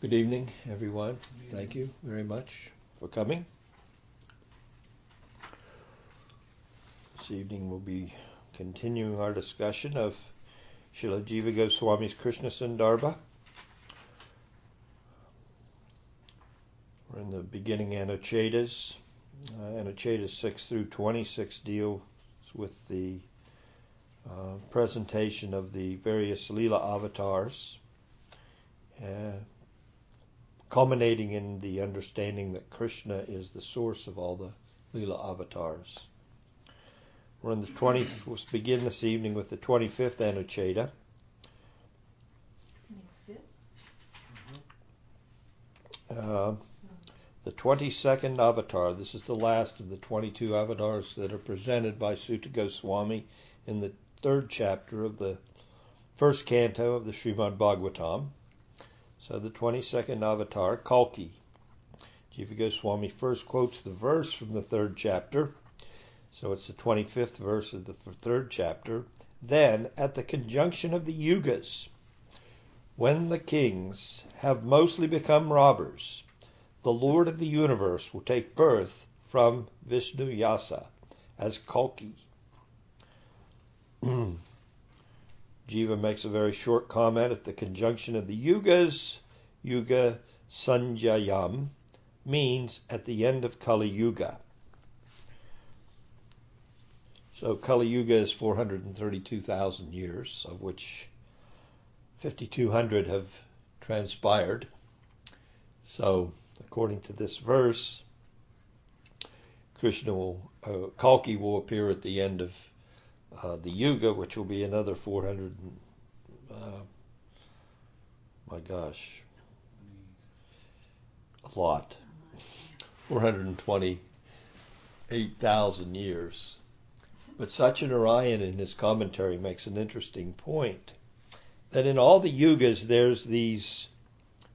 Good evening, everyone. Thank you very much for coming. This evening we'll be continuing our discussion of Srila Jiva Goswami's Krishna Sandarbha. We're in the beginning Anuchetas. Uh, Anuchetas 6 through 26 deals with the uh, presentation of the various Leela avatars. Uh, culminating in the understanding that Krishna is the source of all the Leela avatars. We're in the 20th, we'll begin this evening with the 25th Anucheta. Uh, the 22nd avatar, this is the last of the 22 avatars that are presented by Suta Goswami in the third chapter of the first canto of the Srimad Bhagavatam. So the 22nd avatar, Kalki. Jiva Goswami first quotes the verse from the third chapter. So it's the 25th verse of the third chapter. Then, at the conjunction of the yugas, when the kings have mostly become robbers, the Lord of the universe will take birth from Vishnu Yasa as Kalki. Jiva makes a very short comment at the conjunction of the yugas. Yuga Sanjayam means at the end of Kali Yuga. So Kali Yuga is 432,000 years, of which 5,200 have transpired. So, according to this verse, Krishna will, uh, Kalki will appear at the end of uh, the Yuga, which will be another 400. Uh, my gosh, a lot. 428,000 years. But Satyanarayan in his commentary makes an interesting point that in all the yugas there's these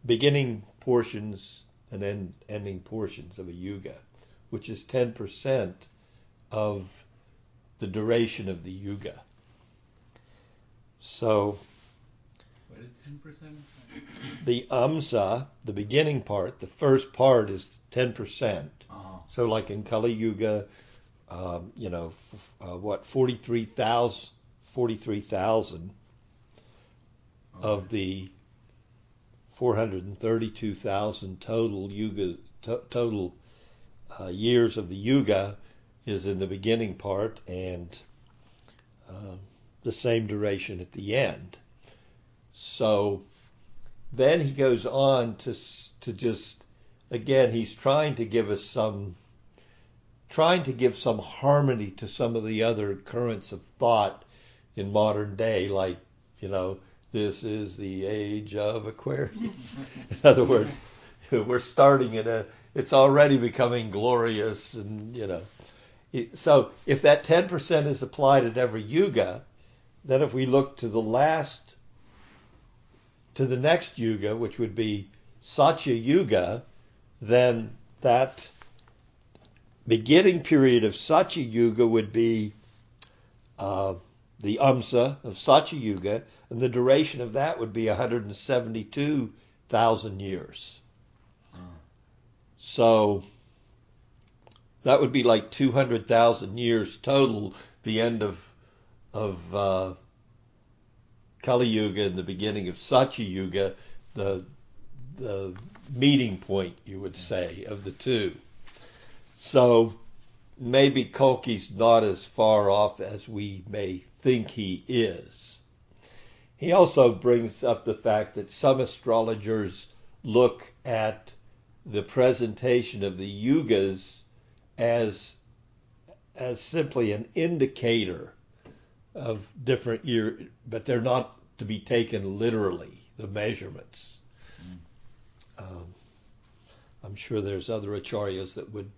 beginning portions and end, ending portions of a yuga, which is 10% of the duration of the yuga. So, what is 10%? The amsa, the beginning part, the first part is 10%. Uh-huh. So, like in Kali Yuga, um, you know, f- uh, what, 43,000 43, of the 432,000 total yuga, to- total uh, years of the yuga is in the beginning part and uh, the same duration at the end. So then he goes on to to just again he's trying to give us some trying to give some harmony to some of the other currents of thought in modern day like you know this is the age of Aquarius. in other words, we're starting in a it's already becoming glorious and you know so if that 10% is applied at every yuga, then if we look to the last, to the next yuga, which would be Satya Yuga, then that beginning period of Satya Yuga would be uh, the Amsa of Satya Yuga, and the duration of that would be 172,000 years. Hmm. So that would be like 200,000 years total, the end of of uh, Kali Yuga and the beginning of Satya Yuga, the the meeting point, you would say, of the two. So maybe Kalki's not as far off as we may think he is. He also brings up the fact that some astrologers look at the presentation of the yugas as as simply an indicator of different year, but they're not to be taken literally. The measurements. Mm. Um, I'm sure there's other acharyas that would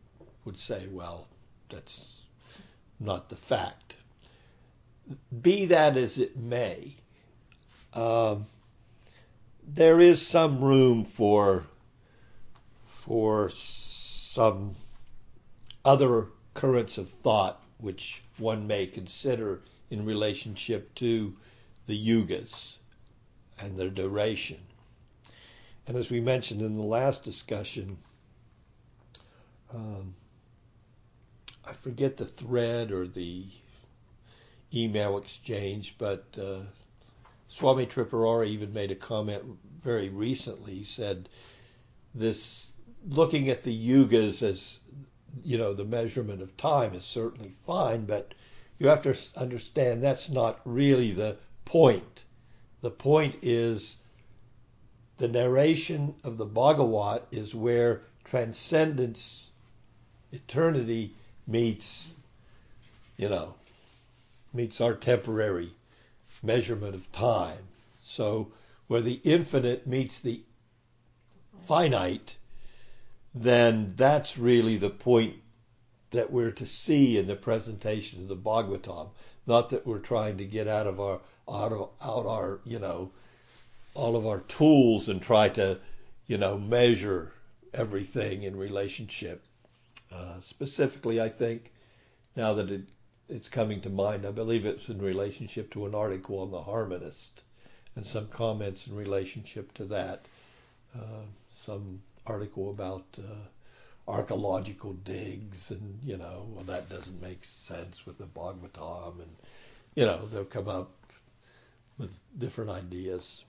would say, well, that's not the fact. Be that as it may, um, there is some room for for some other currents of thought which one may consider in relationship to the yugas and their duration. and as we mentioned in the last discussion, um, I forget the thread or the email exchange, but uh, Swami Tripurari even made a comment very recently. He said this looking at the yugas as you know the measurement of time is certainly fine, but you have to understand that's not really the point. The point is the narration of the Bhagavat is where transcendence, eternity meets, you know, meets our temporary measurement of time. So where the infinite meets the finite, then that's really the point that we're to see in the presentation of the Bhagavatam. Not that we're trying to get out of our out of out our you know all of our tools and try to you know measure everything in relationship. Uh, specifically, I think now that it, it's coming to mind, I believe it's in relationship to an article on the harmonist and some comments in relationship to that. Uh, some article about uh, archaeological digs, and you know, well, that doesn't make sense with the Bhagavatam, and you know, they'll come up with different ideas.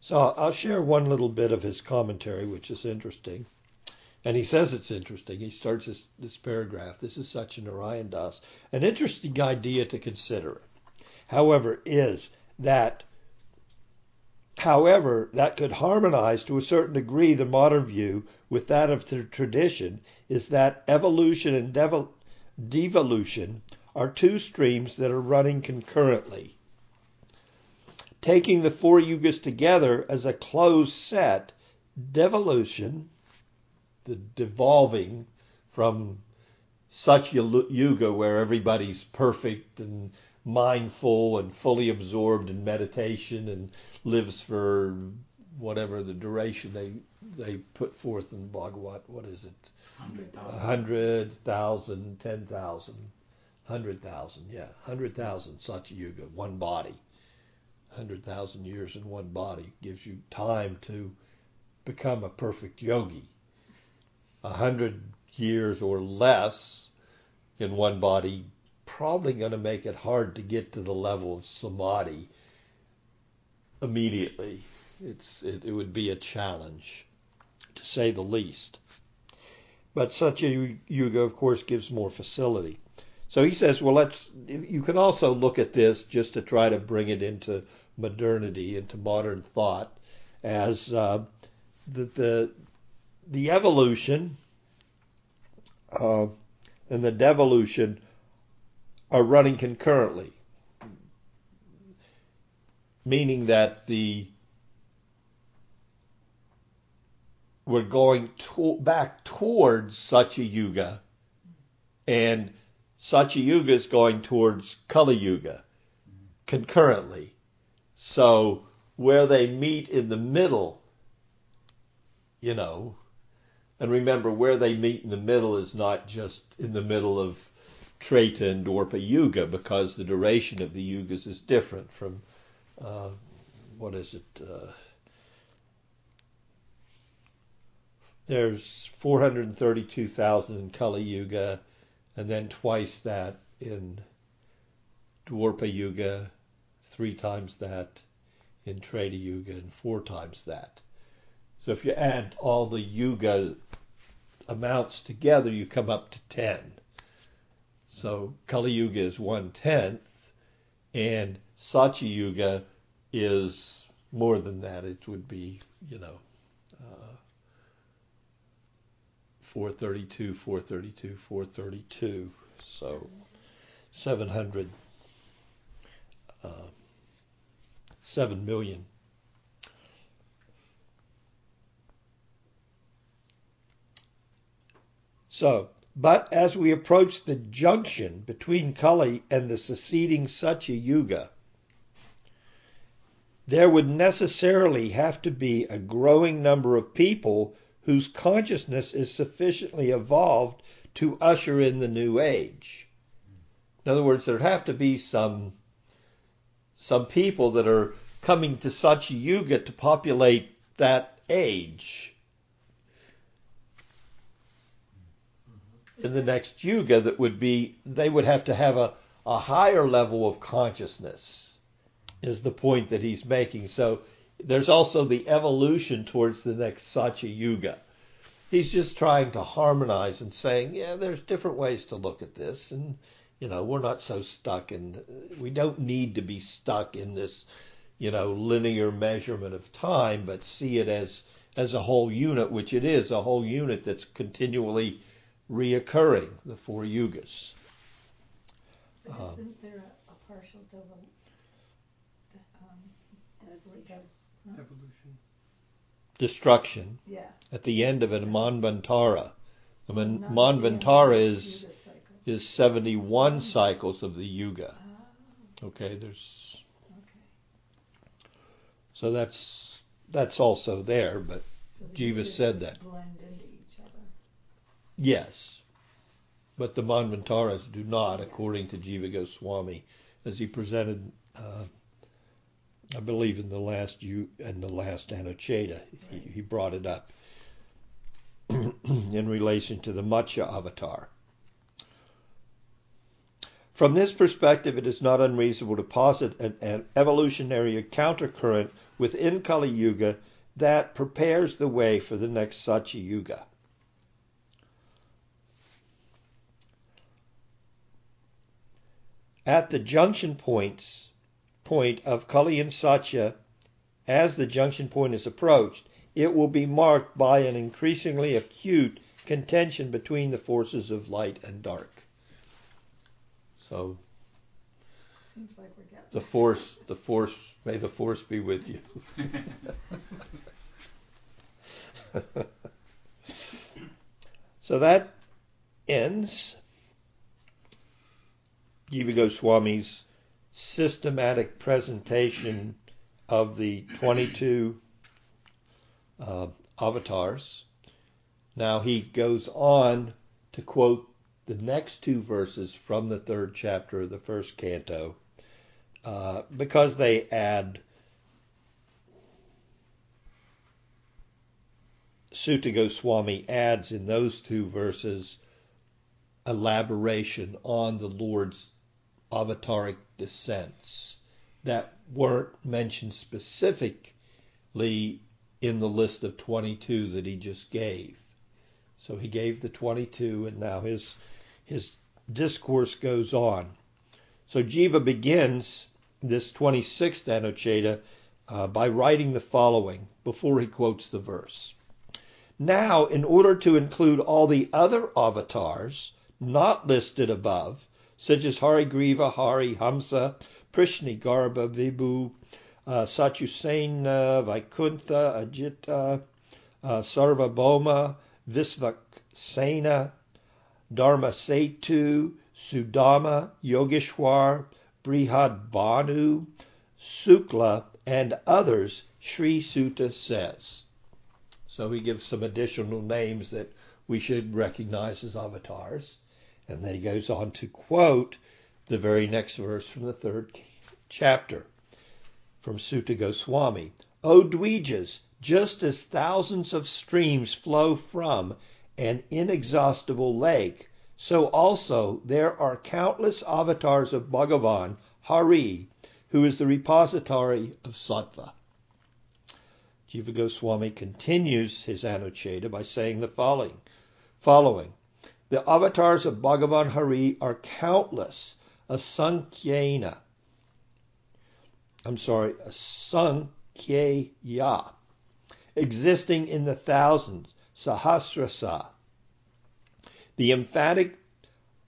So I'll share one little bit of his commentary, which is interesting. And he says it's interesting. He starts this, this paragraph. This is Satyanarayan Das. An interesting idea to consider, however, is that However, that could harmonize to a certain degree the modern view with that of the tradition is that evolution and devolution are two streams that are running concurrently. Taking the four yugas together as a closed set, devolution, the devolving from such yuga where everybody's perfect and mindful and fully absorbed in meditation and lives for whatever the duration they they put forth in Bhagavat. What is it? A hundred thousand, ten thousand, hundred thousand. Yeah, hundred thousand Satya Yuga, one body. Hundred thousand years in one body gives you time to become a perfect yogi. A hundred years or less in one body probably going to make it hard to get to the level of samadhi immediately. It's it, it would be a challenge, to say the least. But Satya Yuga, of course, gives more facility. So he says, well, let's. You can also look at this just to try to bring it into modernity, into modern thought, as uh, the, the the evolution uh, and the devolution are running concurrently meaning that the we're going to, back towards Satya Yuga, and Satya Yuga is going towards Kali Yuga concurrently. So where they meet in the middle, you know, and remember where they meet in the middle is not just in the middle of Treta and Dwapara Yuga because the duration of the yugas is different from uh, what is it? Uh, there's 432,000 in Kali Yuga, and then twice that in Dwapara Yuga, three times that in Treta Yuga, and four times that. So if you add all the Yuga amounts together, you come up to 10. So Kali Yuga is one tenth, and Satya Yuga is more than that. It would be, you know, uh, 432, 432, 432. So 700, uh, 7 million. So, but as we approach the junction between Kali and the succeeding Satya Yuga, there would necessarily have to be a growing number of people whose consciousness is sufficiently evolved to usher in the new age. In other words, there'd have to be some some people that are coming to Satya Yuga to populate that age in the next yuga that would be they would have to have a, a higher level of consciousness is the point that he's making. So there's also the evolution towards the next satya yuga. He's just trying to harmonize and saying yeah there's different ways to look at this and you know we're not so stuck in we don't need to be stuck in this you know linear measurement of time but see it as as a whole unit which it is a whole unit that's continually reoccurring, the four yugas. But Um, isn't there a, a partial double, um, that's what you- Evolution. Destruction yeah. at the end of it, Manvantara. I mean, Not at the end of Manvantara this is yuga cycle. is 71 cycles of the yuga. Ah, Okay, there's okay. so that's that's also there, but So the Jiva said that. Blend into each other. Yes. But the Manvantaras do not, according to Jiva Goswami, as he presented, uh, I believe in the last you in the last Anucheta, he, he brought it up in relation to the Matsya avatar. From this perspective, it is not unreasonable to posit an, an evolutionary countercurrent within Kali Yuga that prepares the way for the next Satya Yuga. At the junction points point of Kali and Satya, as the junction point is approached, it will be marked by an increasingly acute contention between the forces of light and dark. So Seems like the force, the force, may the force be with you. so that ends Jiva Goswami's systematic presentation of the 22 uh, avatars. Now he goes on to quote the next two verses from the third chapter of the first canto uh, because they add Suta Goswami adds in those two verses elaboration on the Lord's avataric descents that weren't mentioned specifically in the list of 22 that he just gave. So he gave the 22 and now his his discourse goes on. So Jiva begins this 26th Anucheta uh, by writing the following before he quotes the verse. Now, in order to include all the other avatars not listed above, such as Hayagriva, Hari Hamsa, Prishni Garbha, Vibhu, uh, Satyasena, Vaikuntha, Ajita, uh, Sarvabhauma, Visvaksena, Dharma Setu, Sudama, Yogeshwar, Brihad Bhanu, Sukla, and others, Sri Suta says. So he gives some additional names that we should recognize as avatars. And then he goes on to quote the very next verse from the third chapter from Suta Goswami. O Dvijas, just as thousands of streams flow from an inexhaustible lake, so also there are countless avatars of Bhagavan, Hari, who is the repository of sattva. Jiva Goswami continues his Anucheta by saying the following. following. The avatars of Bhagavan Hari are countless, asankhya. I'm sorry, asankhya, existing in the thousands, sahasrasa. The emphatic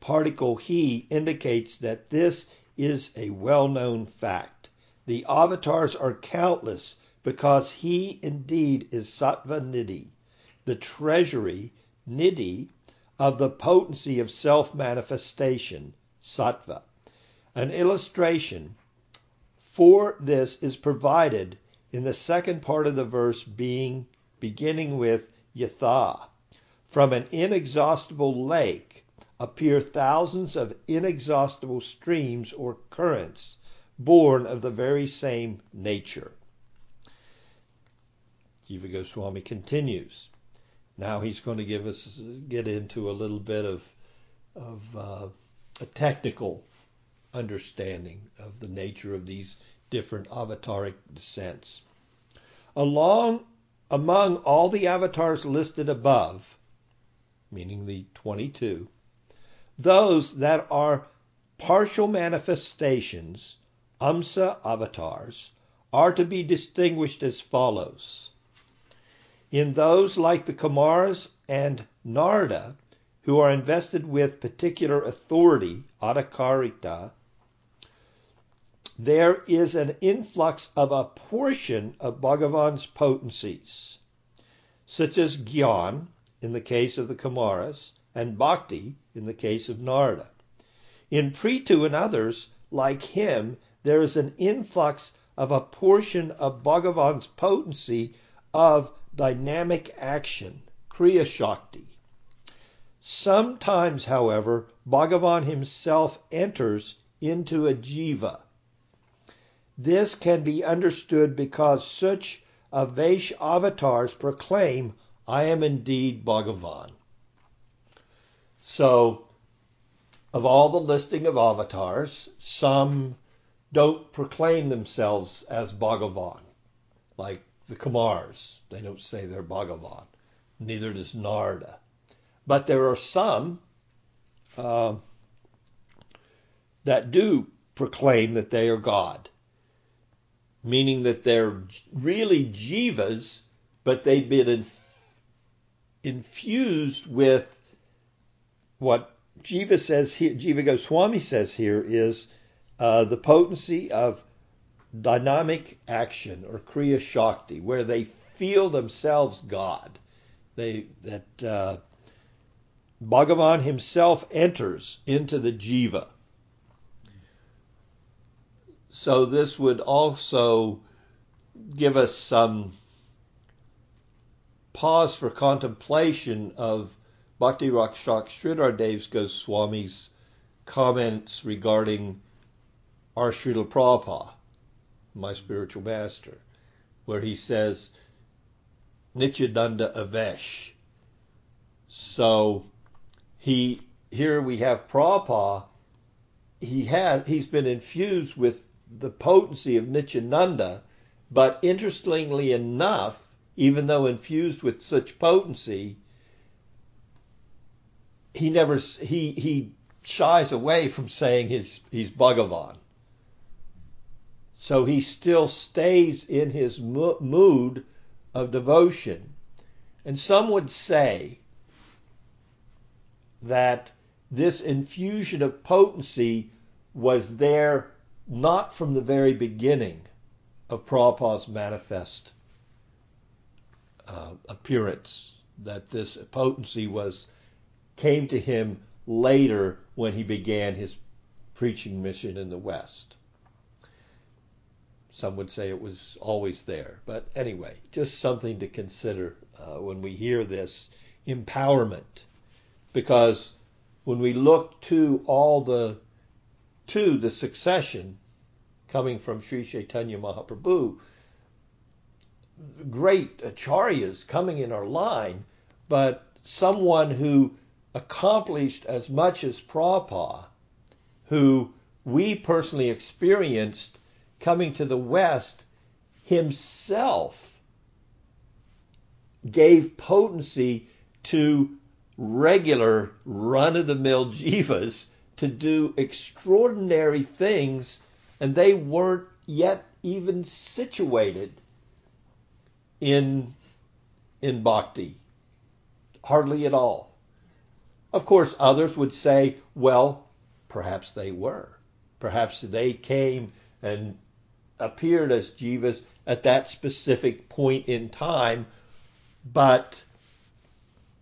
particle he indicates that this is a well-known fact. The avatars are countless because he indeed is sattva nidhi, the treasury nidhi of the potency of self-manifestation, sattva. An illustration for this is provided in the second part of the verse being beginning with yatha. From an inexhaustible lake appear thousands of inexhaustible streams or currents born of the very same nature. Jiva Goswami continues. Now he's going to give us get into a little bit of of uh, a technical understanding of the nature of these different avataric descents. Along among all the avatars listed above, meaning the 22, those that are partial manifestations, Amsa avatars, are to be distinguished as follows. In those like the Kumaras and Narada, who are invested with particular authority, adhikarita, there is an influx of a portion of Bhagavan's potencies, such as Gyan in the case of the Kumaras and Bhakti in the case of Narada. In Prithu and others, like him, there is an influx of a portion of Bhagavan's potency of dynamic action, Kriya Shakti. Sometimes, however, Bhagavan himself enters into a jiva. This can be understood because such Avesh avatars proclaim, I am indeed Bhagavan. So, of all the listing of avatars, some don't proclaim themselves as Bhagavan, like the Kumars. They don't say they're Bhagavan. Neither does Narada. But there are some uh, that do proclaim that they are God, meaning that they're really jivas, but they've been inf- infused with what Jiva says here, Jiva Goswami says here is uh, the potency of dynamic action or Kriya Shakti, where they feel themselves God. They that uh, Bhagavan himself enters into the jiva. So this would also give us some pause for contemplation of Bhakti Rakshak Sridhar Goswami's comments regarding our Srila Prabhupada, my spiritual master, where he says, Nityananda Avesh. So he here we have Prabhupada. He has he's been infused with the potency of Nityananda, but interestingly enough, even though infused with such potency, he never he he shies away from saying his he's Bhagavan. So he still stays in his mood of devotion. And some would say that this infusion of potency was there not from the very beginning of Prabhupada's manifest uh, appearance, that this potency was came to him later when he began his preaching mission in the West. Some would say it was always there. But anyway, just something to consider uh, when we hear this empowerment because when we look to all the to the succession coming from Sri Chaitanya Mahaprabhu, great acharyas coming in our line, but someone who accomplished as much as Prabhupada, who we personally experienced coming to the West, himself gave potency to regular run of the mill jivas to do extraordinary things, and they weren't yet even situated in in bhakti, hardly at all. Of course, others would say, well, perhaps they were. Perhaps they came and appeared as jivas at that specific point in time, but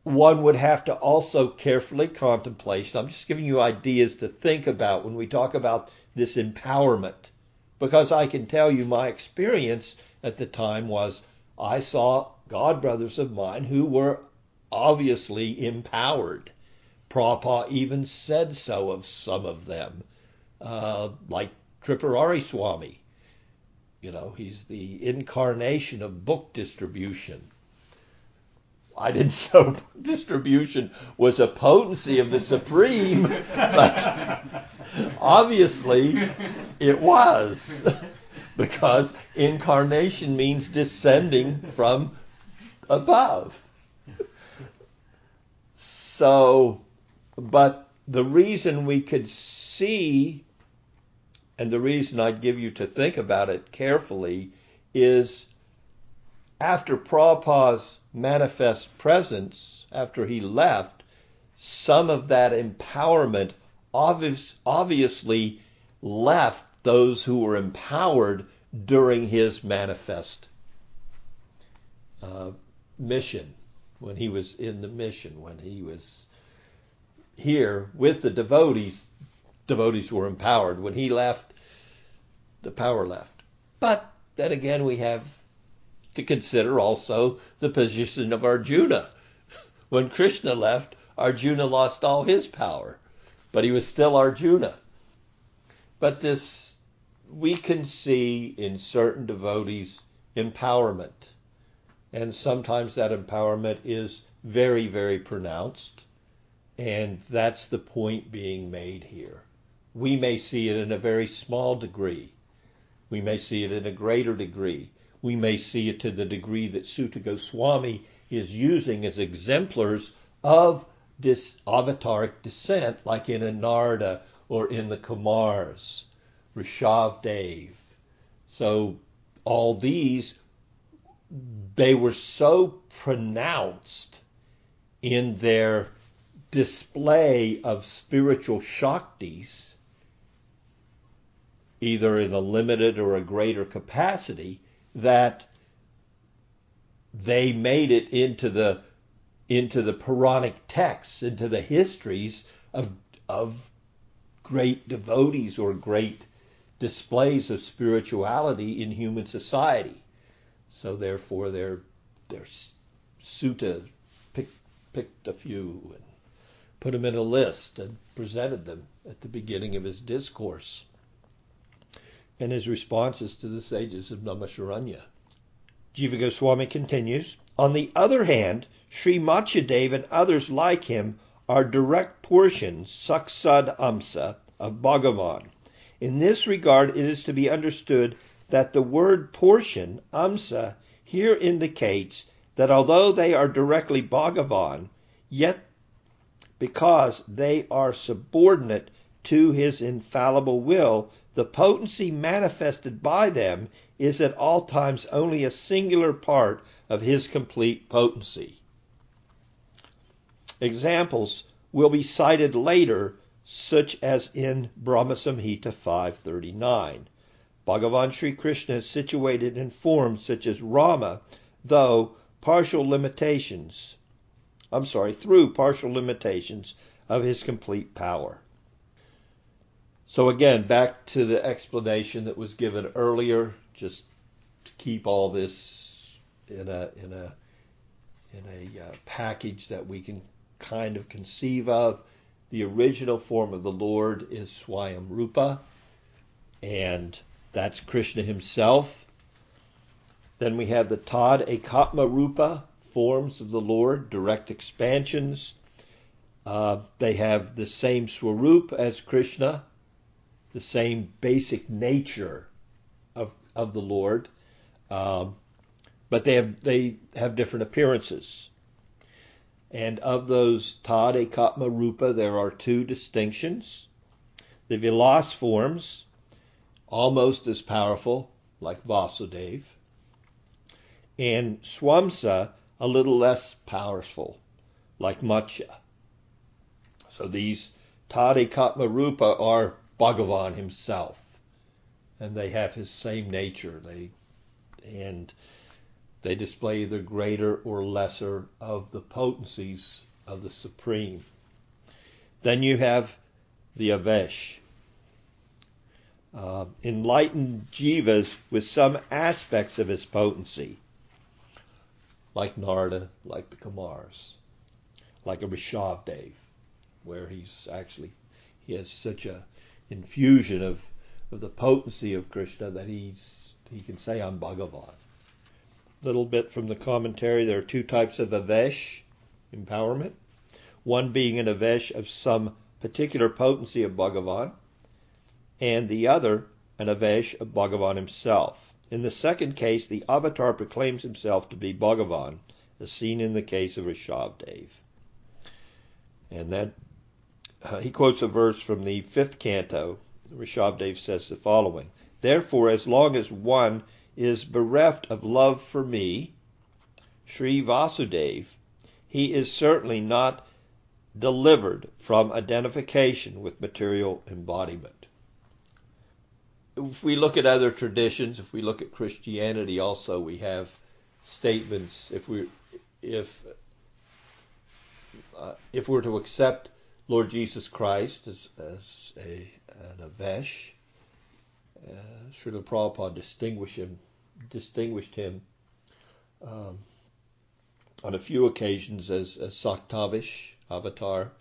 one would have to also carefully contemplate. I'm just giving you ideas to think about when we talk about this empowerment. Because I can tell you my experience at the time was I saw God brothers of mine who were obviously empowered. Prabhupada even said so of some of them, uh, like Tripurari Swami. You know, he's the incarnation of book distribution. I didn't know distribution was a potency of the supreme, but obviously it was. because incarnation means descending from above. So, but the reason we could see, and the reason I'd give you to think about it carefully, is after Prabhupada's manifest presence, after he left, some of that empowerment obvious, obviously left those who were empowered during his manifest uh, mission, when he was in the mission, when he was here with the devotees, devotees were empowered. When he left, the power left. But then again, we have to consider also the position of Arjuna. When Krishna left, Arjuna lost all his power, but he was still Arjuna. But this, we can see in certain devotees empowerment. And sometimes that empowerment is very, very pronounced. And that's the point being made here. We may see it in a very small degree. We may see it in a greater degree. We may see it to the degree that Suta Goswami is using as exemplars of this avataric descent, like in a Narada or in the Kumars, Rishav Dev. So all these, they were so pronounced in their display of spiritual shaktis, either in a limited or a greater capacity, that they made it into the into the Puranic texts, into the histories of of great devotees or great displays of spirituality in human society. So therefore, their their Suta picked picked a few and put them in a list and presented them at the beginning of his discourse and his responses to the sages of Naimisharanya. Jiva Goswami continues, On the other hand, Sri Matsyadev and others like him are direct portions, Saksad Amsa, of Bhagavan. In this regard, it is to be understood that the word portion, Amsa, here indicates that although they are directly Bhagavan, yet because they are subordinate to his infallible will, the potency manifested by them is at all times only a singular part of his complete potency. Examples will be cited later, such as in Brahma Samhita 539. Bhagavan Sri Krishna is situated in forms such as Rama, though partial limitations, I'm sorry, through partial limitations of his complete power. So again, back to the explanation that was given earlier, just to keep all this in a in a in a uh, package that we can kind of conceive of. The original form of the Lord is Swayam Rupa, and that's Krishna himself. Then we have the Tad Ekatma Rupa forms of the Lord, direct expansions. Uh, they have the same swarup as Krishna, the same basic nature of of the Lord, um, but they have they have different appearances. And of those Tad Rupa, there are two distinctions. The Vilas forms, almost as powerful, like Vasudev, and Swamsa, a little less powerful, like Matsya. So these Tad Rupa are Bhagavan himself. And they have his same nature. They and they display the greater or lesser of the potencies of the Supreme. Then you have the Avesh. Uh, enlightened jivas with some aspects of his potency, like Narada, like the Kumars, like a Rishabdev, where he's actually he has such a infusion of, of the potency of Krishna that he's he can say, I'm Bhagavan. A little bit from the commentary. There are two types of avesh, empowerment. One being an avesh of some particular potency of Bhagavan, and the other an avesh of Bhagavan himself. In the second case, the avatar proclaims himself to be Bhagavan, as seen in the case of Rishabdev. And that uh, he quotes a verse from the fifth canto. Rishabdev says the following: Therefore, as long as one is bereft of love for me, Sri Vasudev, he is certainly not delivered from identification with material embodiment. If we look at other traditions, if we look at Christianity also, we have statements if we if uh, if we're to accept Lord Jesus Christ as, as a, an Avesh, uh, Srila Prabhupada distinguished him, distinguished him um, on a few occasions as, as Shaktyavesh, avatar,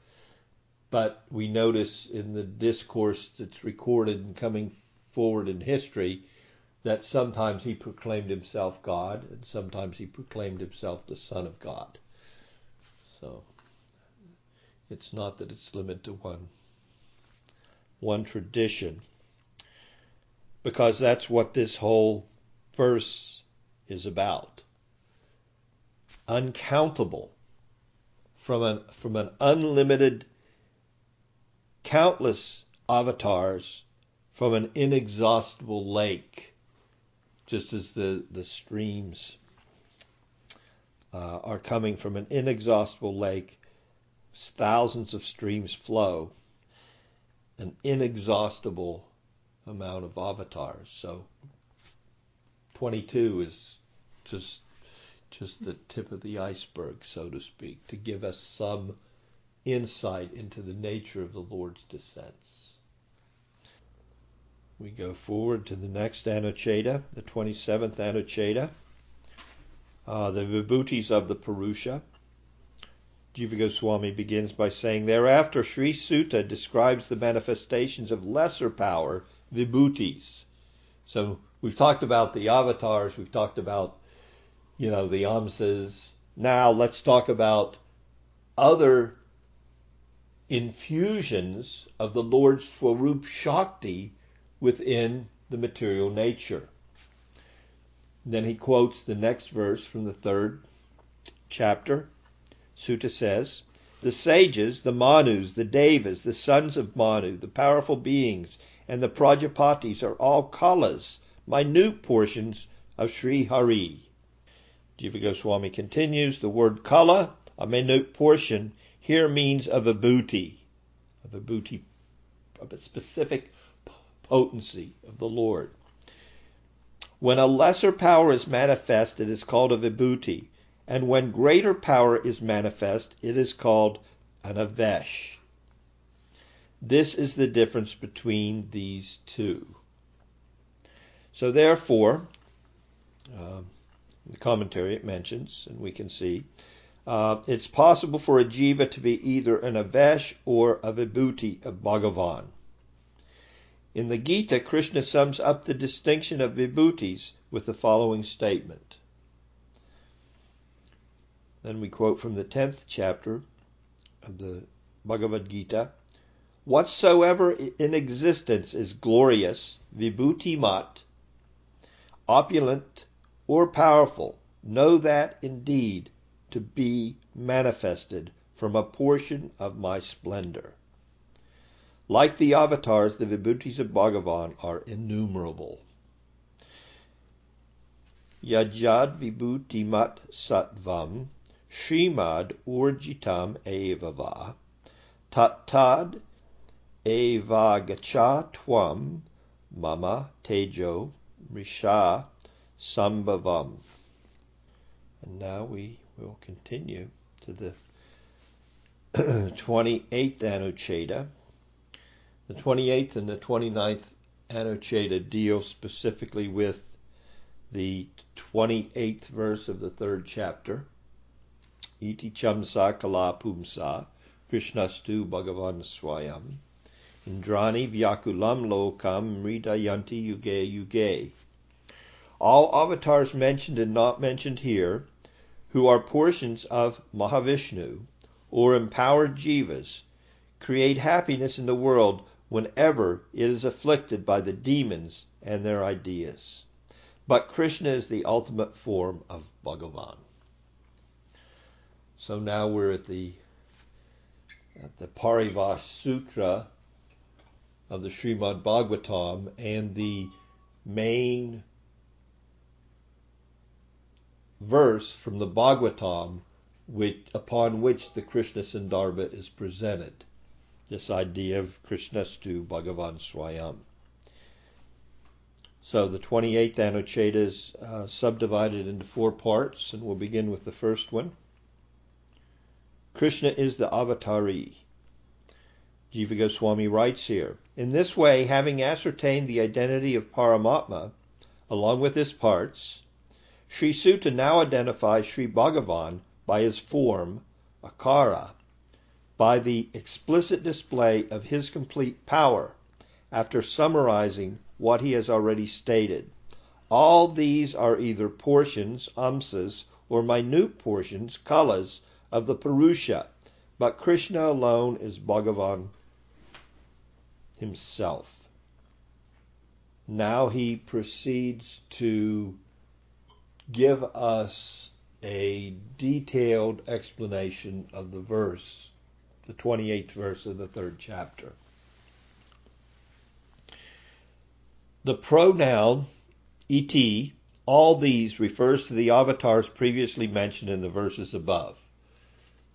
but we notice in the discourse that's recorded and coming forward in history that sometimes he proclaimed himself God and sometimes he proclaimed himself the Son of God. So it's not that it's limited to one one tradition because that's what this whole verse is about. Uncountable from an from an unlimited countless avatars from an inexhaustible lake just as the the streams uh, are coming from an inexhaustible lake thousands of streams flow an inexhaustible amount of avatars so 22 is just just the tip of the iceberg, so to speak, to give us some insight into the nature of the Lord's descents. We go forward to the next Anucheta, the 27th Anucheta, uh, the Vibhutis of the Purusha. Jiva Goswami begins by saying, Thereafter, Sri Suta describes the manifestations of lesser power, Vibhutis. So we've talked about the avatars, we've talked about you know, the amsas. Now let's talk about other infusions of the Lord's Swarup Shakti within the material nature. Then he quotes the next verse from the third chapter. Suta says, The sages, the Manus, the Devas, the sons of Manu, the powerful beings, and the Prajapatis are all kalas, minute portions of Sri Hari. Jiva Goswami continues, the word kala, a minute portion, here means of a booty, of a booty, of a specific potency of the Lord. When a lesser power is manifest, it is called a vibhuti, and when greater power is manifest, it is called an avesh. This is the difference between these two. So therefore, um, the commentary it mentions, and we can see. Uh, it's possible for a jiva to be either an avesh or a vibhuti of Bhagavan. In the Gita, Krishna sums up the distinction of vibhutis with the following statement. Then we quote from the 10th chapter of the Bhagavad Gita Whatsoever in existence is glorious, vibhuti mat, opulent, or powerful, know that indeed to be manifested from a portion of my splendor. Like the avatars, the vibhutis of Bhagavan are innumerable. Yajad vibhutimat sattvam Srimad urjitam evava tattad evagacha tvam mama tejo risha Sambhavam. And now we will continue to the 28th Anucheta. The 28th and the 29th Anucheta deal specifically with the 28th verse of the third chapter. Iti chamsa kala pumsa Krishnastu Bhagavan Swayam Indrani Vyakulam Lokam Mridayanti Yuge Yuge All avatars mentioned and not mentioned here, who are portions of Mahavishnu or empowered jivas, create happiness in the world whenever it is afflicted by the demons and their ideas. But Krishna is the ultimate form of Bhagavan. So now we're at the at the Parivash Sutra of the Srimad Bhagavatam and the main verse from the Bhagavatam which, upon which the Krishna Sandarbha is presented. This idea of Krishnastu Bhagavan Swayam. So the 28th Anuccheda is uh, subdivided into four parts, and we'll begin with the first one. Krishna is the avatari. Jiva Goswami writes here In this way, having ascertained the identity of Paramatma, along with his parts, Sri Suta now identifies Sri Bhagavan by his form, Akara, by the explicit display of his complete power, after summarizing what he has already stated. All these are either portions, amsas, or minute portions, kalas, of the Purusha, but Krishna alone is Bhagavan himself. Now he proceeds to give us a detailed explanation of the verse, the 28th verse of the third chapter. The pronoun et, all these refers to the avatars previously mentioned in the verses above.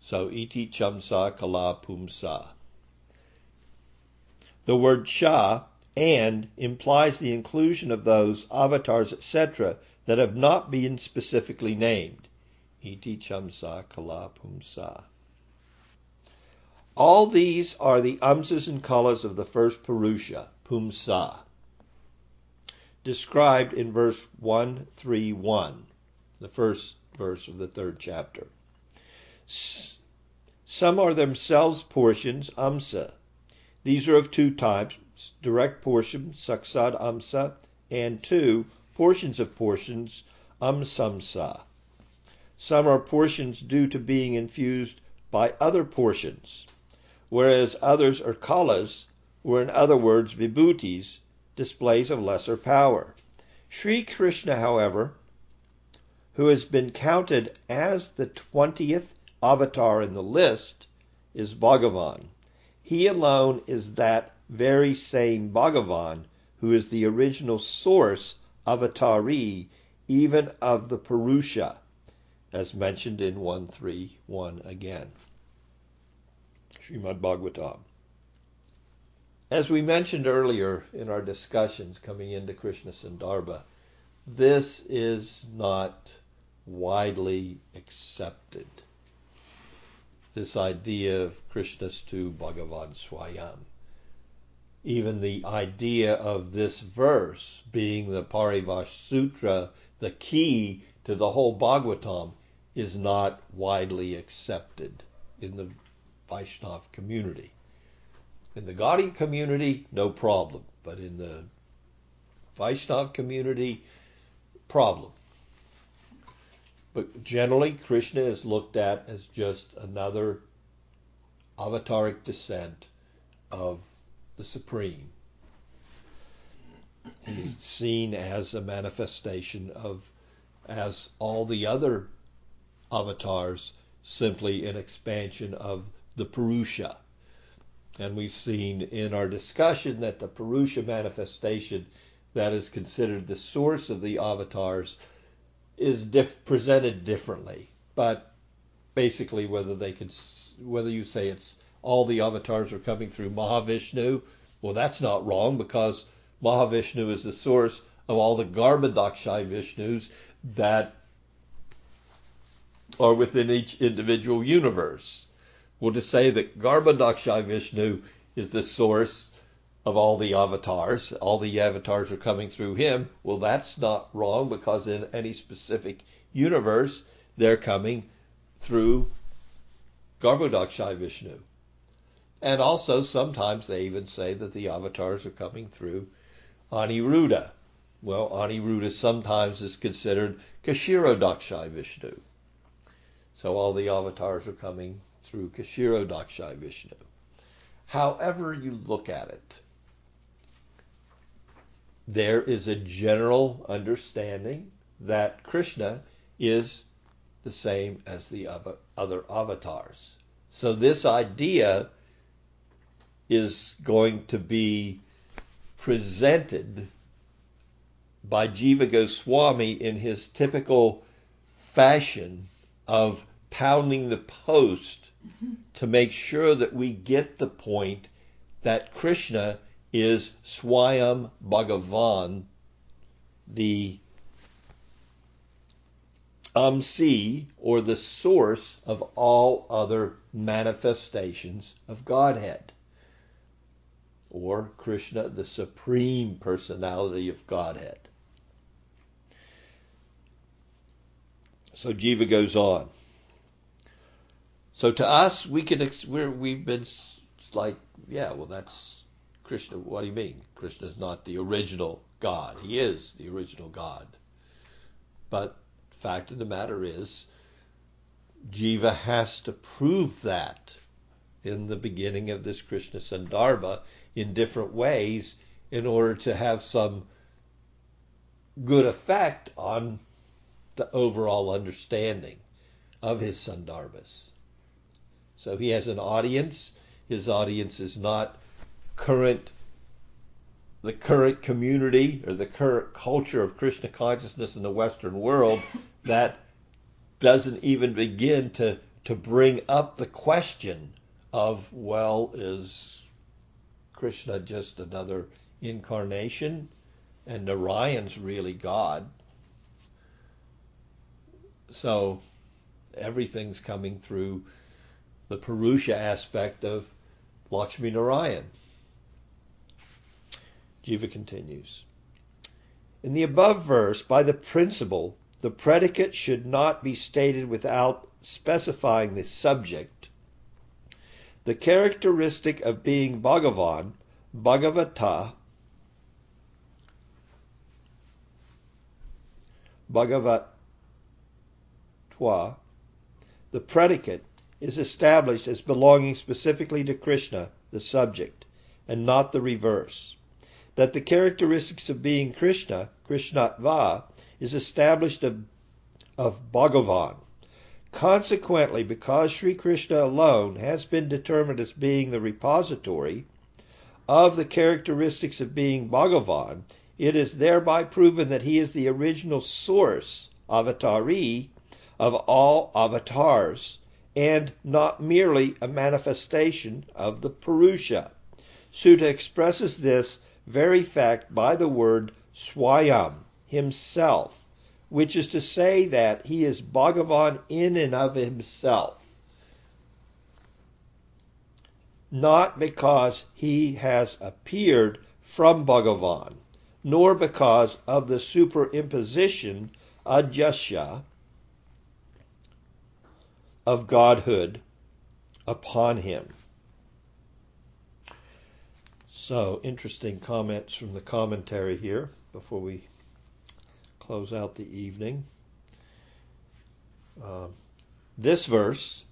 So iti chamsa kala pumsa. The word sha and implies the inclusion of those avatars, etc., that have not been specifically named. Iti chamsa kala pumsa. All these are the amsas and kalas of the first Purusha, Pumsa described in verse 131, the first verse of the third chapter. Some are themselves portions, amsa. These are of two types direct portion, saksad amsa, and two, portions of portions, amsamsa. Some are portions due to being infused by other portions, whereas others are kalas, or in other words, vibhutis, displays of lesser power. Sri Krishna, however, who has been counted as the 20th avatar in the list, is Bhagavan. He alone is that very same Bhagavan who is the original source of avatari even of the Purusha, as mentioned in 131 again. Srimad Bhagavatam. As we mentioned earlier in our discussions coming into Krishna Sandarbha, this is not widely accepted. This idea of Krishnastu Bhagavan Swayam. Even the idea of this verse being the Parivash Sutra, the key to the whole Bhagavatam, is not widely accepted in the Vaishnav community. In the Gaudiya community, no problem. But in the Vaishnav community, problem. But generally, Krishna is looked at as just another avataric descent of the Supreme. He's seen as a manifestation of, as all the other avatars, simply an expansion of the Purusha. And we've seen in our discussion that the Purusha manifestation that is considered the source of the avatars is diff- presented differently. But basically, whether they could, whether you say it's all the avatars are coming through Mahavishnu, well, that's not wrong because Mahavishnu is the source of all the Garbhodakashayi Vishnus that are within each individual universe. Well, to say that Garbhodakashayi Vishnu is the source of all the avatars, all the avatars are coming through him, well, that's not wrong because in any specific universe, they're coming through Garbhodakashayi Vishnu. And also, sometimes they even say that the avatars are coming through Aniruddha, well, Aniruddha sometimes is considered Kshirodakashayi Vishnu. So all the avatars are coming through Kshirodakashayi Vishnu. However you look at it, there is a general understanding that Krishna is the same as the other avatars. So this idea is going to be presented by Jiva Goswami in his typical fashion of pounding the post mm-hmm. to make sure that we get the point that Krishna is Swayam Bhagavan, the Amsi, or the source of all other manifestations of Godhead. Or Krishna, the Supreme Personality of Godhead. So Jiva goes on. So to us, we can we're, we've been like, yeah, well, that's Krishna. What do you mean? Krishna is not the original God. He is the original God. But fact of the matter is, Jiva has to prove that in the beginning of this Krishna Sandarbha in different ways in order to have some good effect on the overall understanding of his Sandarbhas. So he has an audience. His audience is not current, the current community or the current culture of Krishna consciousness in the Western world that doesn't even begin to, to bring up the question of, well, is Krishna just another incarnation and Narayan's really God? So everything's coming through the Purusha aspect of Lakshmi Narayan. Jiva continues. In the above verse, by the principle, the predicate should not be stated without specifying the subject. The characteristic of being Bhagavan, Bhagavata, Bhagavat twa, the predicate, is established as belonging specifically to Krishna, the subject, and not the reverse. That the characteristics of being Krishna, Krishnatva, is established of, of Bhagavan. Consequently, because Sri Krishna alone has been determined as being the repository of the characteristics of being Bhagavan, it is thereby proven that he is the original source, avatari, of all avatars and not merely a manifestation of the Purusha. Suta expresses this very fact by the word Swayam, himself, which is to say that he is Bhagavan in and of himself. Not because he has appeared from Bhagavan, nor because of the superimposition, adjasya, of godhood upon him. So, interesting comments from the commentary here before we close out the evening. Uh, this verse,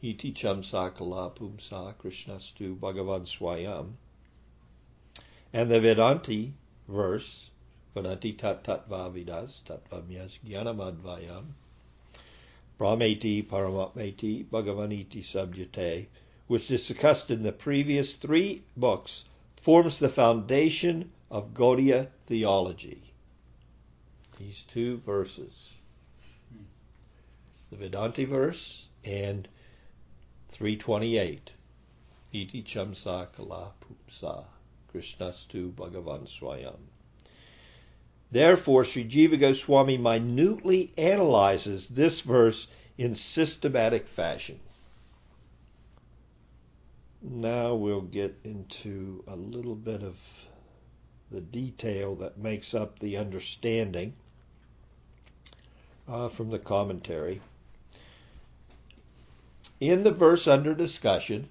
Iti Chamsa Kala Pumsa Krishnastu Bhagavan Swayam, and the Vedanti verse, Vedanti Tat Tattva Vidas Tattvamyas Gyanamadvayam, Brahmeti, Paramatmeti, Bhagavaniti Subjate, which is discussed in the previous three books, forms the foundation of Gaudiya theology. These two verses, the Vedanti verse and 328, Iti Chamsa Kala Pumsa, Krishnastu Bhagavan Swayam. Therefore, Sri Jiva Goswami minutely analyzes this verse in systematic fashion. Now we'll get into a little bit of the detail that makes up the understanding uh, from the commentary. In the verse under discussion,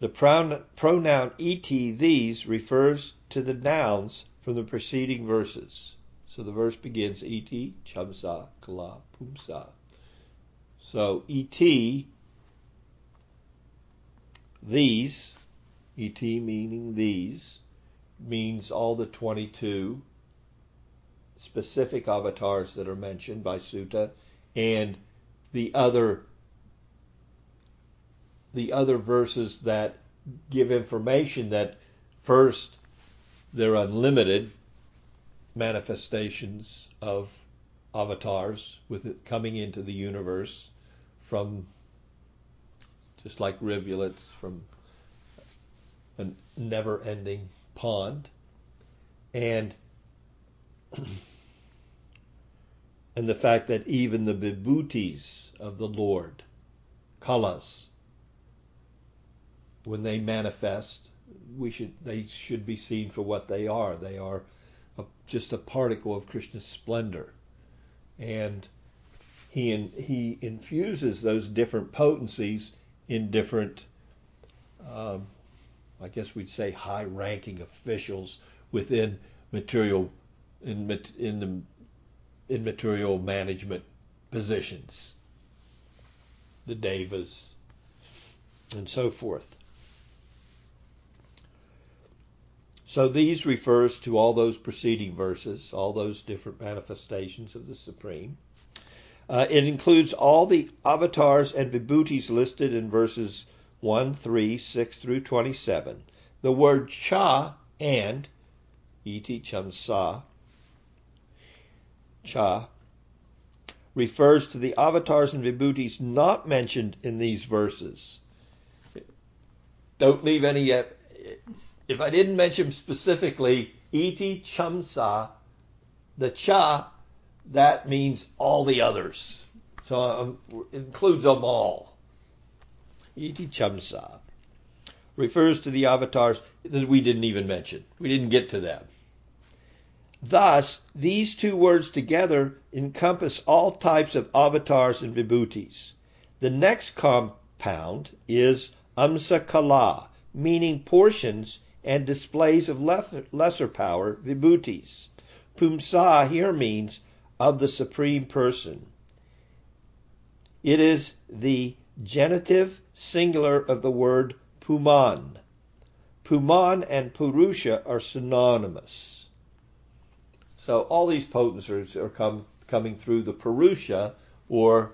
the pronoun et, these, refers to the nouns from the preceding verses. So the verse begins Iti, Chamsa, Kala, Pumsa. So Et, these, Et meaning these, means all the 22 specific avatars that are mentioned by Suta and the other the other verses that give information that first they're unlimited manifestations of avatars with it coming into the universe from just like rivulets from a never ending pond and and the fact that even the vibhutis of the Lord, kalas, when they manifest, we should they should be seen for what they are. They are a, just a particle of Krishna's splendor, and he in, he infuses those different potencies in different, um, I guess we'd say, high-ranking officials within material in in the in material management positions, the devas, and so forth. So these refers to all those preceding verses, all those different manifestations of the Supreme. Uh, it includes all the avatars and vibhutis listed in verses 1, 3, 6 through 27. The word cha and, iti chamsa, cha, refers to the avatars and vibhutis not mentioned in these verses. Don't leave any. If I didn't mention specifically iti chamsa, the cha, that means all the others. So um, it includes them all. Iti chamsa refers to the avatars that we didn't even mention. We didn't get to them. Thus, these two words together encompass all types of avatars and vibhutis. The next compound is amsa kala, meaning portions and displays of lesser power, vibhutis. Pumsa here means of the Supreme Person. It is the genitive singular of the word puman. Puman and Purusha are synonymous. So all these potencies are come, coming through the Purusha, or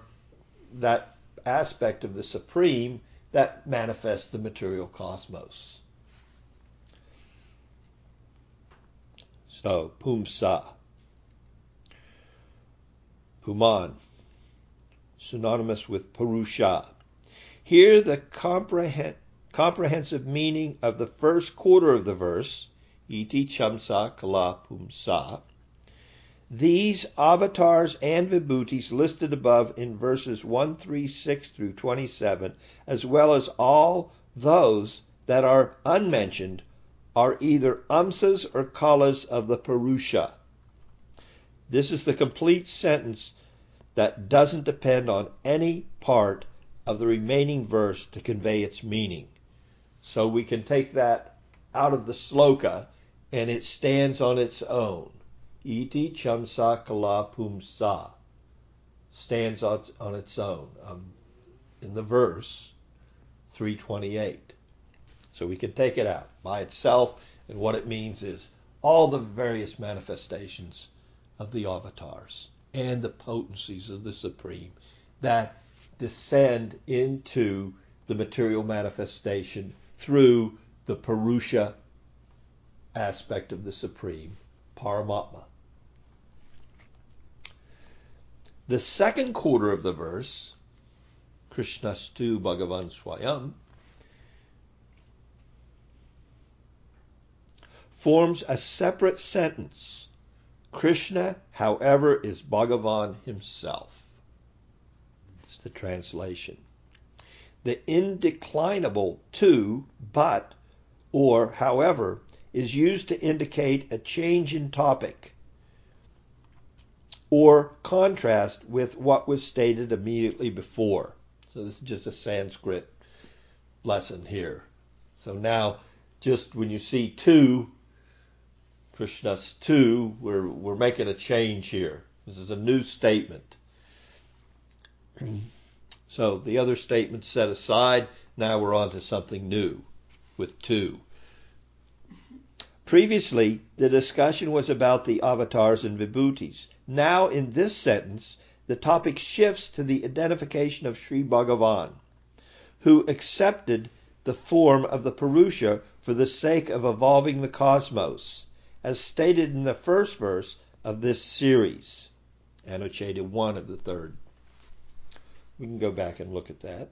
that aspect of the Supreme that manifests the material cosmos. So, Pumsa. Puman, synonymous with Purusha. Here, the comprehensive meaning of the first quarter of the verse, iti chamsa kala pumsa, these avatars and vibhutis listed above in verses 136 through 27, as well as all those that are unmentioned, are either amsas or kalas of the Purusha. This is the complete sentence that doesn't depend on any part of the remaining verse to convey its meaning. So we can take that out of the sloka and it stands on its own. Iti chamsa kala pumsa stands on, on its own um, in the verse 328. So we can take it out by itself, and what it means is all the various manifestations of the avatars and the potencies of the Supreme that descend into the material manifestation through the Purusha aspect of the Supreme, Paramatma. The second quarter of the verse, Krishnastu Bhagavan Swayam, forms a separate sentence. Krishna, however, is Bhagavan himself. It's the translation. The indeclinable to, but, or however, is used to indicate a change in topic or contrast with what was stated immediately before. So this is just a Sanskrit lesson here. So now, just when you see two, Krishnastu, we're, we're making a change here. This is a new statement. So the other statement set aside, now we're on to something new with two. Previously, the discussion was about the avatars and vibhutis. Now, in this sentence, the topic shifts to the identification of Sri Bhagavan, who accepted the form of the Purusha for the sake of evolving the cosmos, as stated in the first verse of this series, Anuccheda 1 of the third. We can go back and look at that.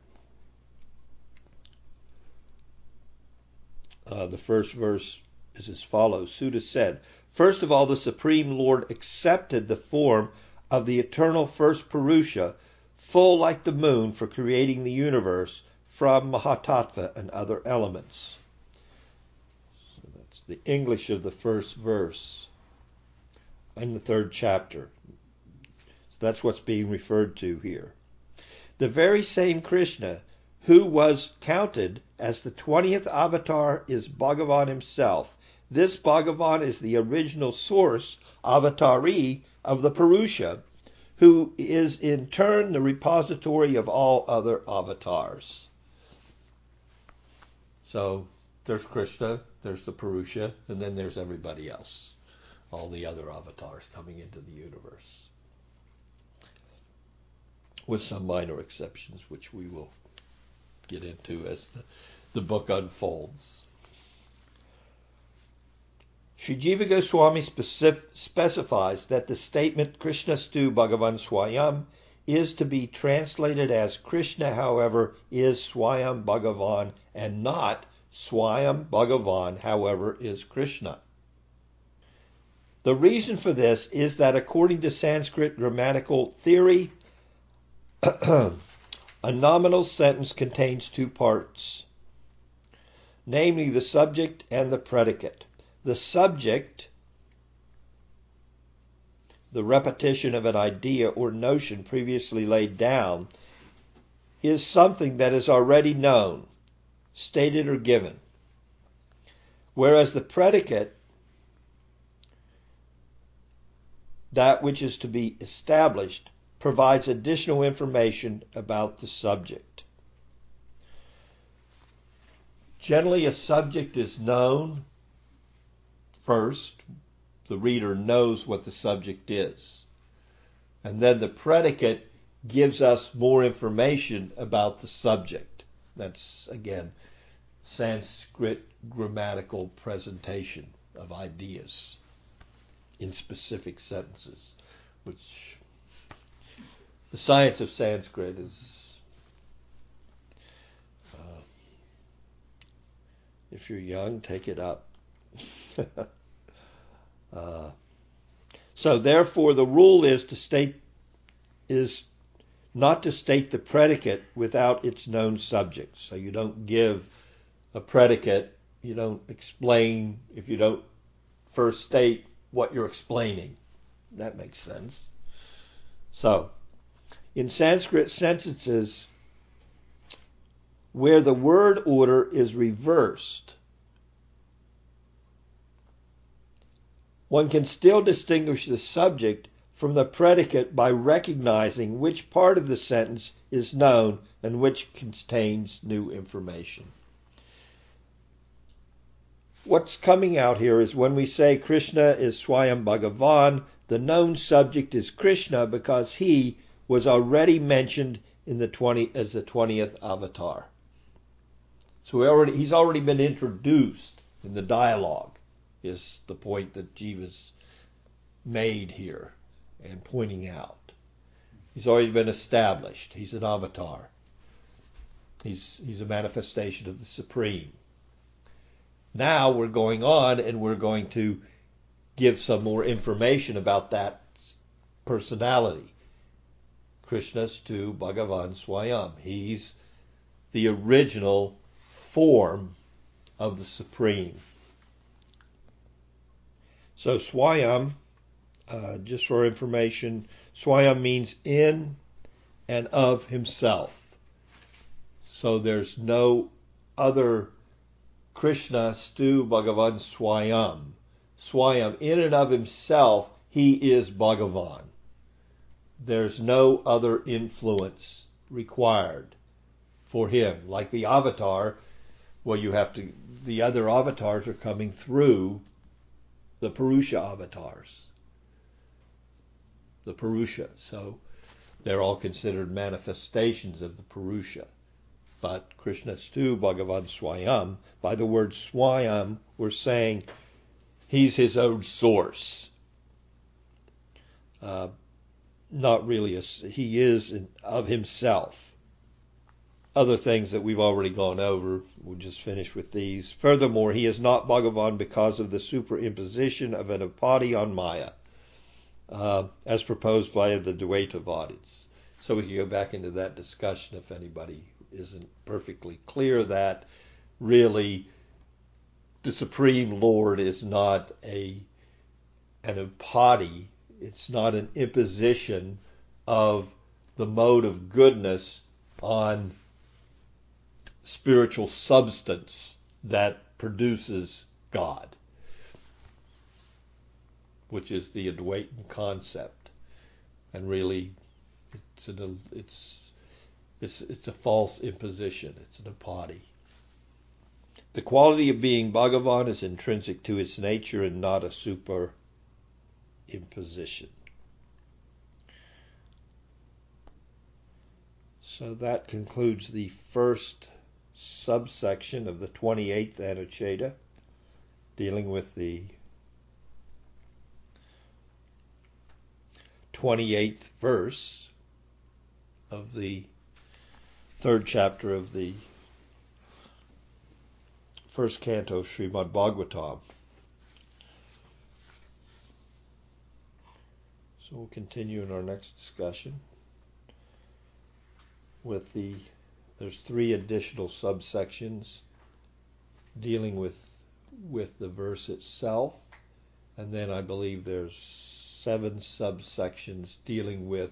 Uh, the first verse is as follows Suta said, First of all, the Supreme Lord accepted the form of the eternal first Purusha, full like the moon for creating the universe from Mahatattva and other elements. The English of the first verse in the third chapter. So that's what's being referred to here. The very same Krishna who was counted as the 20th avatar is Bhagavan himself. This Bhagavan is the original source, avatari, of the Purusha, who is in turn the repository of all other avatars. So there's Krishna, there's the Purusha, and then there's everybody else, all the other avatars coming into the universe with some minor exceptions, which we will get into as the, the book unfolds. Sri Jiva Goswami specif- specifies that the statement Krishna Stu Bhagavan Swayam is to be translated as Krishna, however, is Swayam Bhagavan and not Swayam Bhagavan, however, is Krishna. The reason for this is that according to Sanskrit grammatical theory, a nominal sentence contains two parts, namely the subject and the predicate. The subject, the repetition of an idea or notion previously laid down, is something that is already known, stated, or given. Whereas the predicate, that which is to be established, provides additional information about the subject. Generally, a subject is known first. The reader knows what the subject is. And then the predicate gives us more information about the subject. That's, again, Sanskrit grammatical presentation of ideas in specific sentences, which the science of Sanskrit is, uh, if you're young, take it up. uh, so therefore, the rule is to state is not to state the predicate without its known subject. So you don't give a predicate, you don't explain if you don't first state what you're explaining. That makes sense. So in Sanskrit sentences where the word order is reversed, one can still distinguish the subject from the predicate by recognizing which part of the sentence is known and which contains new information. What's coming out here is when we say Krishna is Swayam Bhagavan, the known subject is Krishna because he was already mentioned in the 20 as the 20th avatar. So already, he's already been introduced in the dialogue is the point that Jiva's made here and pointing out. He's already been established. He's an avatar. He's he's a manifestation of the supreme. Now we're going on and we're going to give some more information about that personality. Krishnastu Bhagavan Swayam. He's the original form of the Supreme. So Swayam, uh, just for information, Swayam means in and of himself. So there's no other Krishna Stu Bhagavan Swayam. Swayam, in and of himself, he is Bhagavan. There's no other influence required for him. Like the avatar, well, you have to, the other avatars are coming through the Purusha avatars. The Purusha. So they're all considered manifestations of the Purusha. But Krishnastu, Bhagavan Swayam. By the word Swayam, we're saying he's his own source. Uh, not really a, he is in, of himself. Other things that we've already gone over, we'll just finish with these. Furthermore, he is not Bhagavan because of the superimposition of an upadhi on Maya, uh, as proposed by the Dvaitavadis. So we can go back into that discussion if anybody isn't perfectly clear that really the Supreme Lord is not a an upadhi, it's not an imposition of the mode of goodness on spiritual substance that produces God, which is the Advaitin concept. And really, it's an, it's it's it's a false imposition. It's an upadhi. The quality of being Bhagavan is intrinsic to its nature and not a super imposition. So that concludes the first subsection of the 28th Anuccheda, dealing with the 28th verse of the third chapter of the first canto of Srimad Bhagavatam. So we'll continue in our next discussion with the there's three additional subsections dealing with with the verse itself and then I believe there's seven subsections dealing with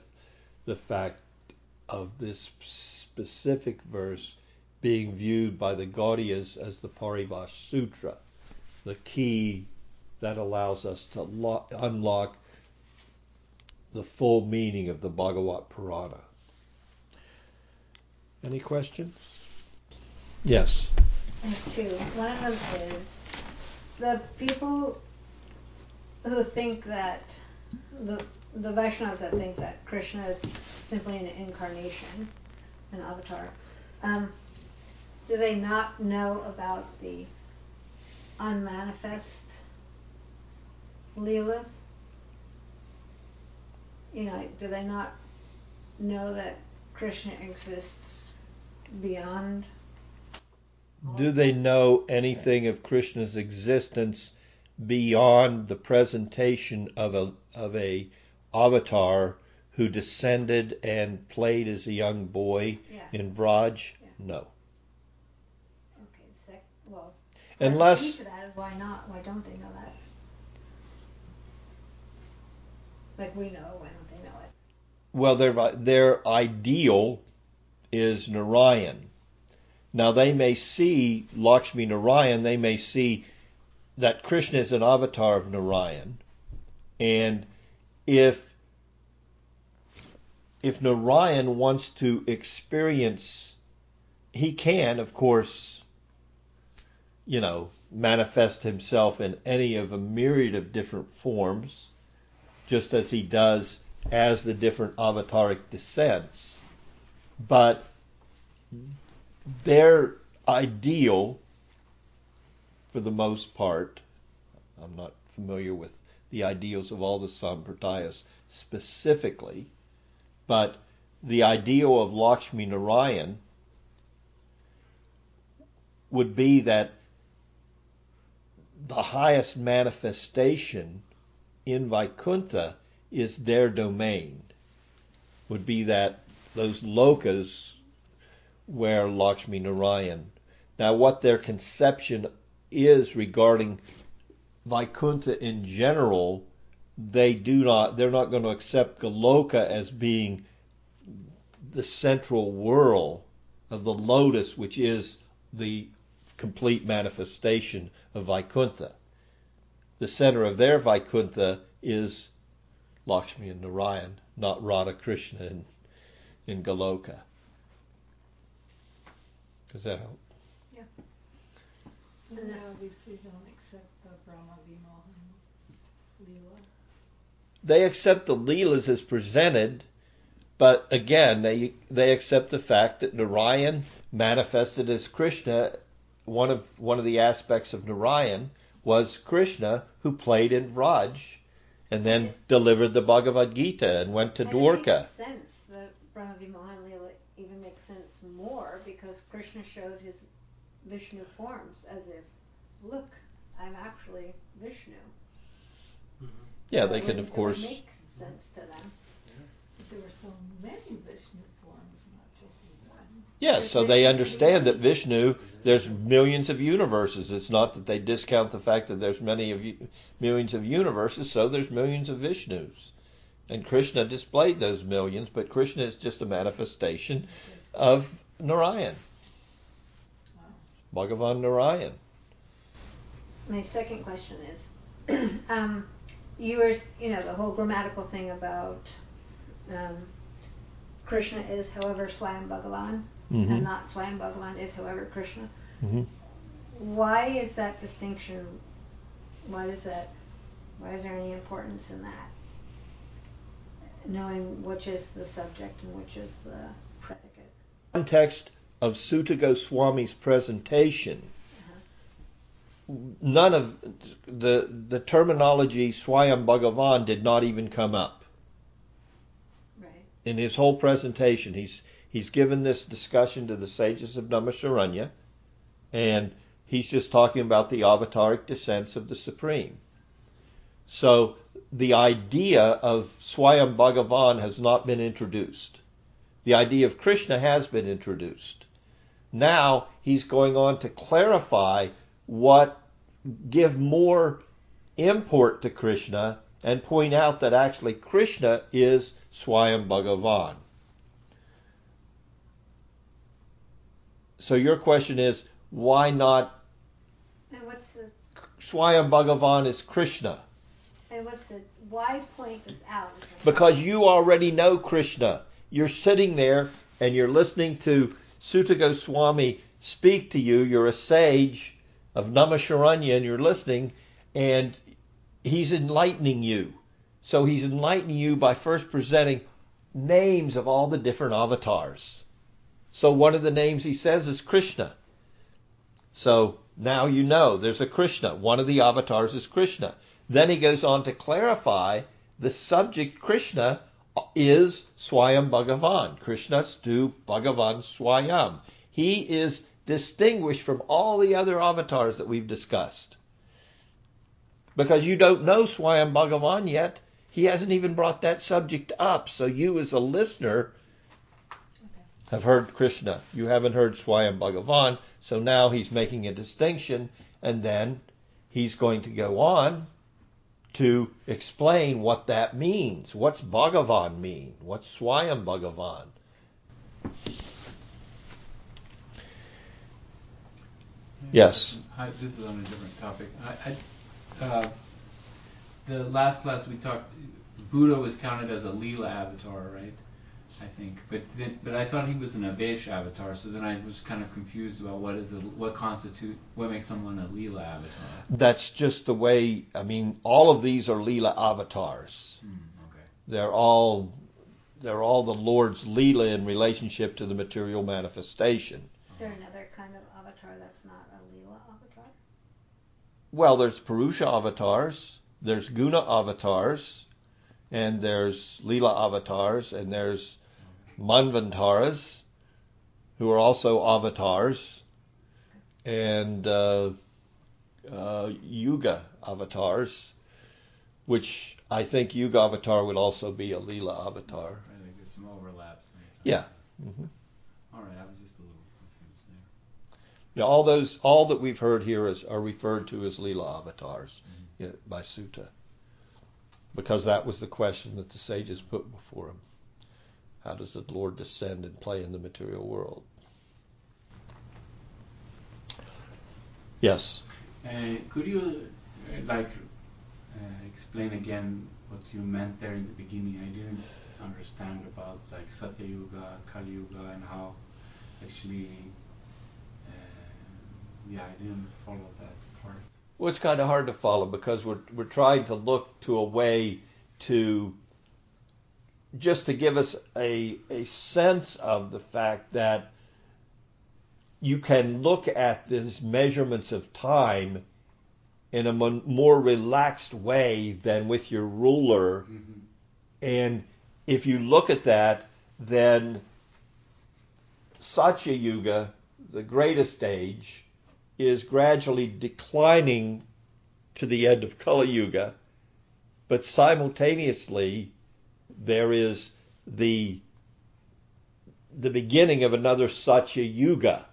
the fact of this specific verse being viewed by the Gaudiyas as the Parivash Sutra, the key that allows us to lock, unlock the full meaning of the Bhagavat Purana. Any questions? Yes. Two. One of them is the people who think that the the Vaishnavas that think that Krishna is simply an incarnation, an avatar. Um, do they not know about the unmanifest Leelas? You know, do they not know that Krishna exists beyond? Do they know anything of Krishna's existence beyond the presentation of a of a avatar who descended and played as a young boy Yeah. in Vraj? Yeah. No. Okay, sec- well, Unless the key to that why not? Why don't they know that? Like we know, why don't they know it? well their their ideal is Narayan. Now they may see Lakshmi Narayan, they may see that Krishna is an avatar of Narayan, and if if Narayan wants to experience, he can, of course, you know, manifest himself in any of a myriad of different forms, just as he does as the different avataric descents. But their ideal, for the most part, I'm not familiar with the ideals of all the Sampradayas specifically, but the ideal of Lakshmi Narayan would be that the highest manifestation in Vaikuntha is their domain. Would be that those lokas where Lakshmi Narayan. Now, what their conception is regarding Vaikuntha in general, they do not, they're not going to accept Goloka as being the central whirl of the lotus, which is the complete manifestation of Vaikuntha. the center of their Vaikuntha is Lakshmi and Narayan, not Radha Krishna in, in Goloka. Does that help? So they obviously don't accept the Brahma Vimohan Leela. They accept the Leelas as presented, but again, they they accept the fact that Narayan manifested as Krishna. One of one of the aspects of Narayan was Krishna, who played in Vraj, and then delivered the Bhagavad Gita and went to and Dwarka. It makes sense that Brahma Vimohan Leela even makes sense more because Krishna showed his Vishnu forms as if, look, I'm actually Vishnu. Mm-hmm. Yeah, they can of course. make sense to them. Mm-hmm. But there were so many Vishnu forms, not just one. Yeah, so they understand that Vishnu, there's millions of universes. It's not that they discount the fact that there's many of u- millions of universes, so there's millions of Vishnus. And Krishna displayed those millions, but Krishna is just a manifestation of Narayan, Wow. Bhagavan Narayan. My second question is, um, you were, you know, the whole grammatical thing about um, Krishna is, however, Swayam Bhagavan, Mhm. and not Swayam Bhagavan is, however, Krishna. hmm Why is that distinction? Why does that? Why is there any importance in that? Knowing which is the subject and which is the predicate. Context of Suta Goswami's presentation, none of the the terminology Swayam Bhagavan did not even come up. Right. in his whole presentation, he's he's given this discussion to the sages of Naimisharanya, and he's just talking about the avataric descents of the Supreme. So the idea of Swayam Bhagavan has not been introduced. The idea of Krishna has been introduced. Now he's going on to clarify what give more import to Krishna and point out that actually Krishna is Swayam Bhagavan. So your question is, why not And what's the Swayam Bhagavan is Krishna? and what's the why point this out? Because you already know Krishna. You're sitting there and you're listening to Suta Goswami speak to you. You're a sage of Naimisharanya and you're listening and he's enlightening you. So he's enlightening you by first presenting names of all the different avatars. So one of the names he says is Krishna. So now you know there's a Krishna. One of the avatars is Krishna. Then he goes on to clarify the subject Krishna is Swayam Bhagavan. Krishna stu Bhagavan Swayam. He is distinguished from all the other avatars that we've discussed. Because you don't know Swayam Bhagavan yet, he hasn't even brought that subject up. So you as a listener have heard Krishna. You haven't heard Swayam Bhagavan. So now he's making a distinction and then he's going to go on to explain what that means. What's Bhagavan mean? What's Swayam Bhagavan? Yes. This is on a different topic. I, I, uh, the last class we talked, Buddha was counted as a Leela avatar, right? I think, but then, but I thought he was an Avesh avatar. So then I was kind of confused about what is a, what constitute what makes someone a Leela avatar. That's just the way, I mean, all of these are Leela avatars. Hmm, okay. They're all they're all the Lord's Leela in relationship to the material manifestation. Is there another kind of avatar that's not a Leela avatar? Well, there's Purusha avatars, there's Guna avatars, and there's Leela avatars, and there's Manvantaras, who are also avatars, and uh, uh, Yuga avatars, which I think Yuga avatar would also be a Leela avatar. I think there's some overlaps. Yeah. hmm All right, I was just a little confused there. Yeah, all those, all that we've heard here is, are referred to as Leela avatars yeah, by Suta, because that was the question that the sages put before him. How does the Lord descend and play in the material world? Yes. Uh, could you uh, like uh, explain again what you meant there in the beginning? I didn't understand about like Satya Yuga, Kali Yuga, and how actually, uh, yeah, I didn't follow that part. Well, it's kind of hard to follow because we're we're trying to look to a way to just to give us a a sense of the fact that you can look at these measurements of time in a mon- more relaxed way than with your ruler. Mm-hmm. And if you look at that, then Satya Yuga, the greatest age, is gradually declining to the end of Kali Yuga, but simultaneously there is the the beginning of another Satya Yuga.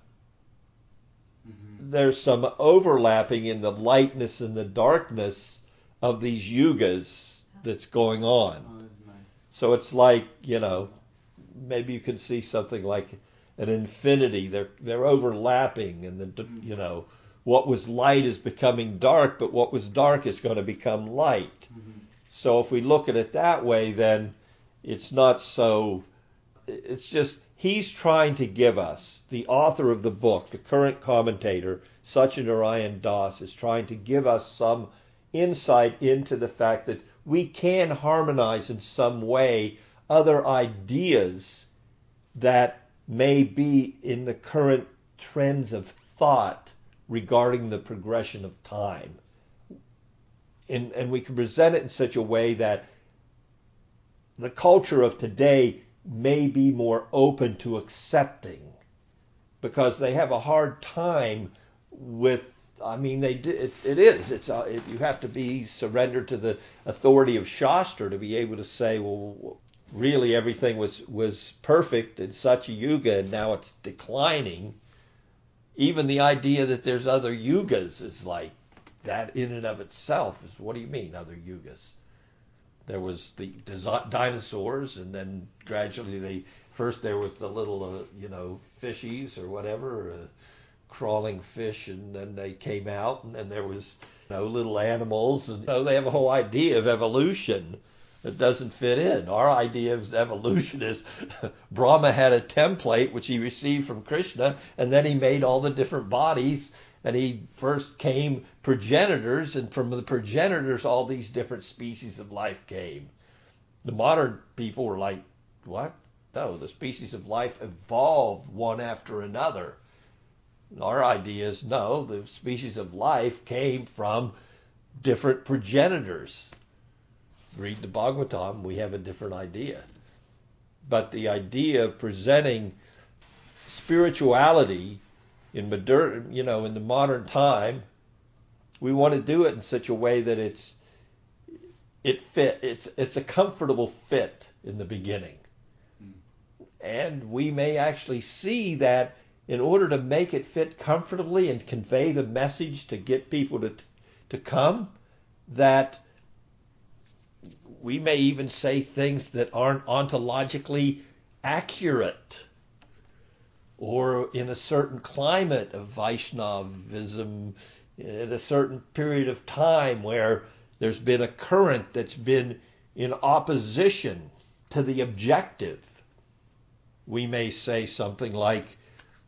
Mm-hmm. There's some overlapping in the lightness and the darkness of these yugas that's going on. Oh, that's nice. So it's like, you know, maybe you can see something like an infinity. They're they're overlapping, and the you know what was light is becoming dark, but what was dark is going to become light. Mm-hmm. So if we look at it that way, then it's not so. It's just he's trying to give us the author of the book, the current commentator, Satyanarayan Das, is trying to give us some insight into the fact that we can harmonize in some way other ideas that may be in the current trends of thought regarding the progression of time. And, and we can present it in such a way that the culture of today may be more open to accepting because they have a hard time with I mean, they it, it is. It's uh, it, you have to be surrendered to the authority of Shastra to be able to say, well, really everything was was perfect in such a yuga, and now it's declining. Even the idea that there's other yugas is like that in and of itself is what do you mean other yugas? There was the dinosaurs, and then gradually they first there was the little uh, you know fishies or whatever. Uh, crawling fish and then they came out and then there was you know little animals and you know, they have a whole idea of evolution that doesn't fit in. Our idea of evolution is Brahma had a template which he received from Krishna and then he made all the different bodies and he first came progenitors and from the progenitors all these different species of life came. The modern people were like, what? No, the species of life evolved one after another. Our idea is no, the species of life came from different progenitors. Read the Bhagavatam, we have a different idea. But the idea of presenting spirituality in modern, you know, in the modern time, we want to do it in such a way that it's it fit it's it's a comfortable fit in the beginning. And we may actually see that in order to make it fit comfortably and convey the message to get people to to come that we may even say things that aren't ontologically accurate or in a certain climate of Vaishnavism at a certain period of time where there's been a current that's been in opposition to the objective we may say something like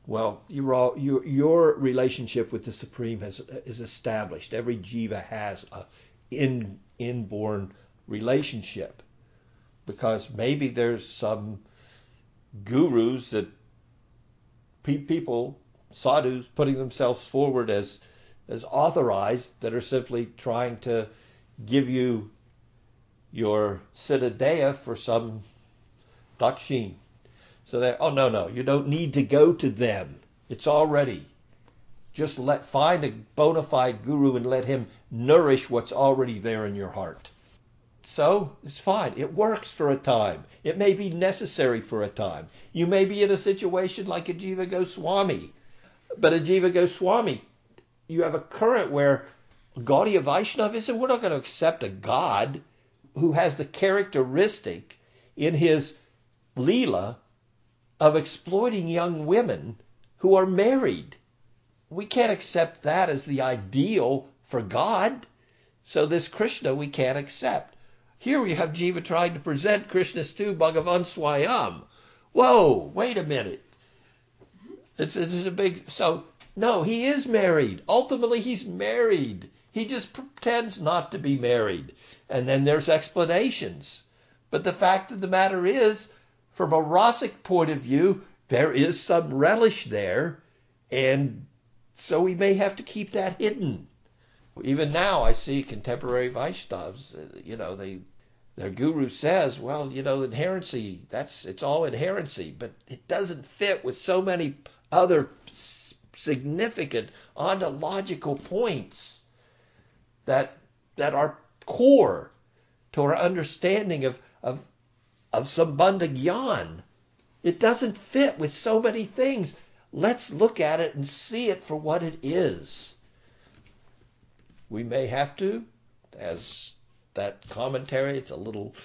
well, all, you, your relationship with the Supreme has, is established. Every jiva has a in, inborn relationship because maybe there's some gurus that people, sadhus, putting themselves forward as as authorized that are simply trying to give you your siddhadeha for some dakshin. So that oh no no you don't need to go to them. It's already. Just let find a bona fide guru and let him nourish what's already there in your heart. So it's fine. It works for a time. It may be necessary for a time. You may be in a situation like a Jiva Goswami. But a Jiva Goswami, you have a current where Gaudiya Vaishnavism, we're not going to accept a God who has the characteristic in his Leela of exploiting young women who are married. We can't accept that as the ideal for God. So this Krishna we can't accept. Here we have Jiva trying to present Krishnastu Bhagavan Swayam. Whoa, wait a minute. It's, it's a big. So, no, he is married. Ultimately, he's married. He just pretends not to be married. And then there's explanations. But the fact of the matter is, from a Rasic point of view, there is some relish there. And so we may have to keep that hidden. Even now, I see contemporary Vaishnavas, uh, you know, they their guru says, well, you know, inherency, that's it's all inherency, but it doesn't fit with so many other significant ontological points that that are core to our understanding of of of Sambandha Gyan. It doesn't fit with so many things. Let's look at it and see it for what it is. We may have to, as that commentary, it's a little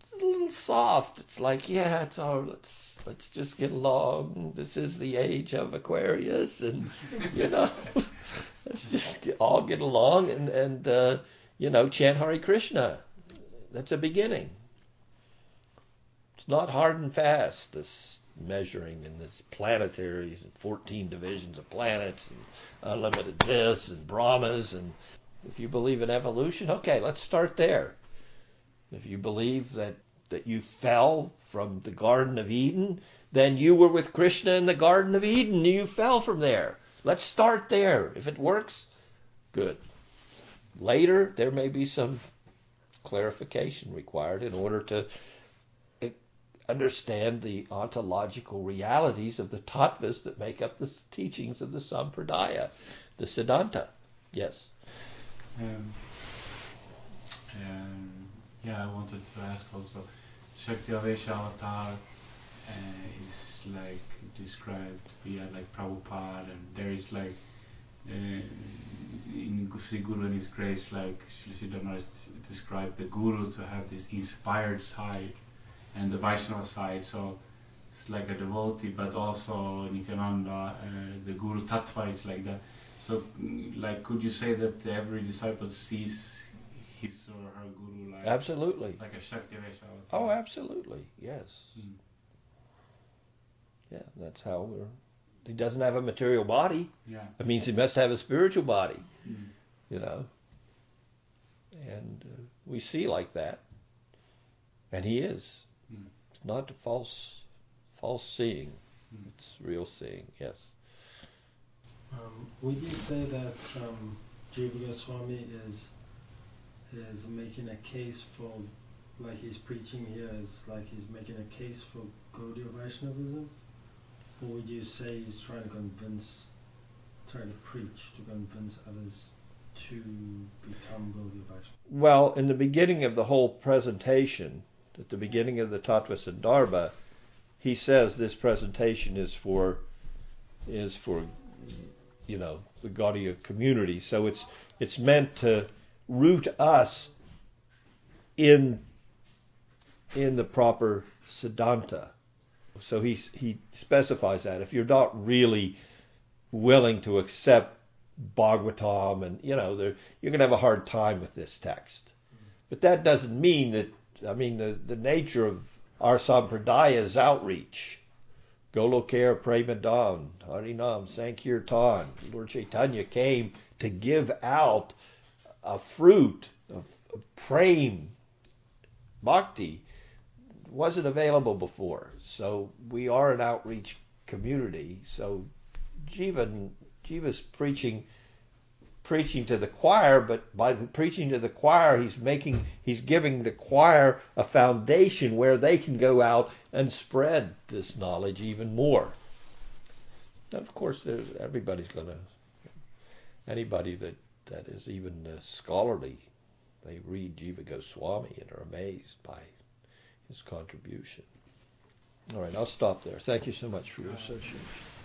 it's a little soft. It's like, yeah, it's all let's let's just get along. This is the age of Aquarius and you know let's just all get along and, and uh, you know, chant Hare Krishna. That's a beginning. It's not hard and fast, this measuring and this planetaries and 14 divisions of planets and unlimited this and Brahmas and if you believe in evolution, okay, let's start there. If you believe that that you fell from the Garden of Eden, then you were with Krishna in the Garden of Eden and you fell from there. Let's start there. If it works, good. Later, there may be some clarification required in order to understand the ontological realities of the tattvas that make up the teachings of the Sampradaya, the Siddhanta. Yes. Um, um, yeah, I wanted to ask also, Shakti Avesha Avatar uh, is like described via like Prabhupada, and there is like uh, in Sri Guru and His Grace, like Sri is described the Guru to have this inspired side and the Vaishnava side. So it's like a devotee, but also Nityananda, uh, the Guru Tattva is like that. So, like, could you say that every disciple sees his or her guru like absolutely like a Shakti Oh, absolutely, yes. Mm. Yeah, that's how we're. He doesn't have a material body. Yeah. It means he must have a spiritual body. Mm. You know. And uh, we see like that, and he is. Mm. It's not false, false seeing. Mm. It's real seeing. Yes. Um, would you say that um, Jiva Goswami is is making a case for, like he's preaching here, is like he's making a case for Gaudiya Vaishnavism? Or would you say he's trying to convince, trying to preach to convince others to become Gaudiya Vaishnava? Well, in the beginning of the whole presentation, at the beginning of the Tattva Sandarbha, he says this presentation is for is for you know the Gaudiya community. So it's it's meant to root us in in the proper siddhanta. So he he specifies that if you're not really willing to accept Bhagavatam and you know you're going to have a hard time with this text. But that doesn't mean that I mean the the nature of our sampradaya's outreach Golokare Premadam, Harinam, Sankirtan. Lord Chaitanya came to give out a fruit of, prem, bhakti, wasn't available before. So we are an outreach community. So Jiva, Jiva's preaching preaching to the choir, but by the preaching to the choir, he's making, he's giving the choir a foundation where they can go out and spread this knowledge even more. And of course, there's everybody's going to, anybody that that is even uh, scholarly, they read Jiva Goswami and are amazed by his contribution. All right, I'll stop there. Thank you so much for your association.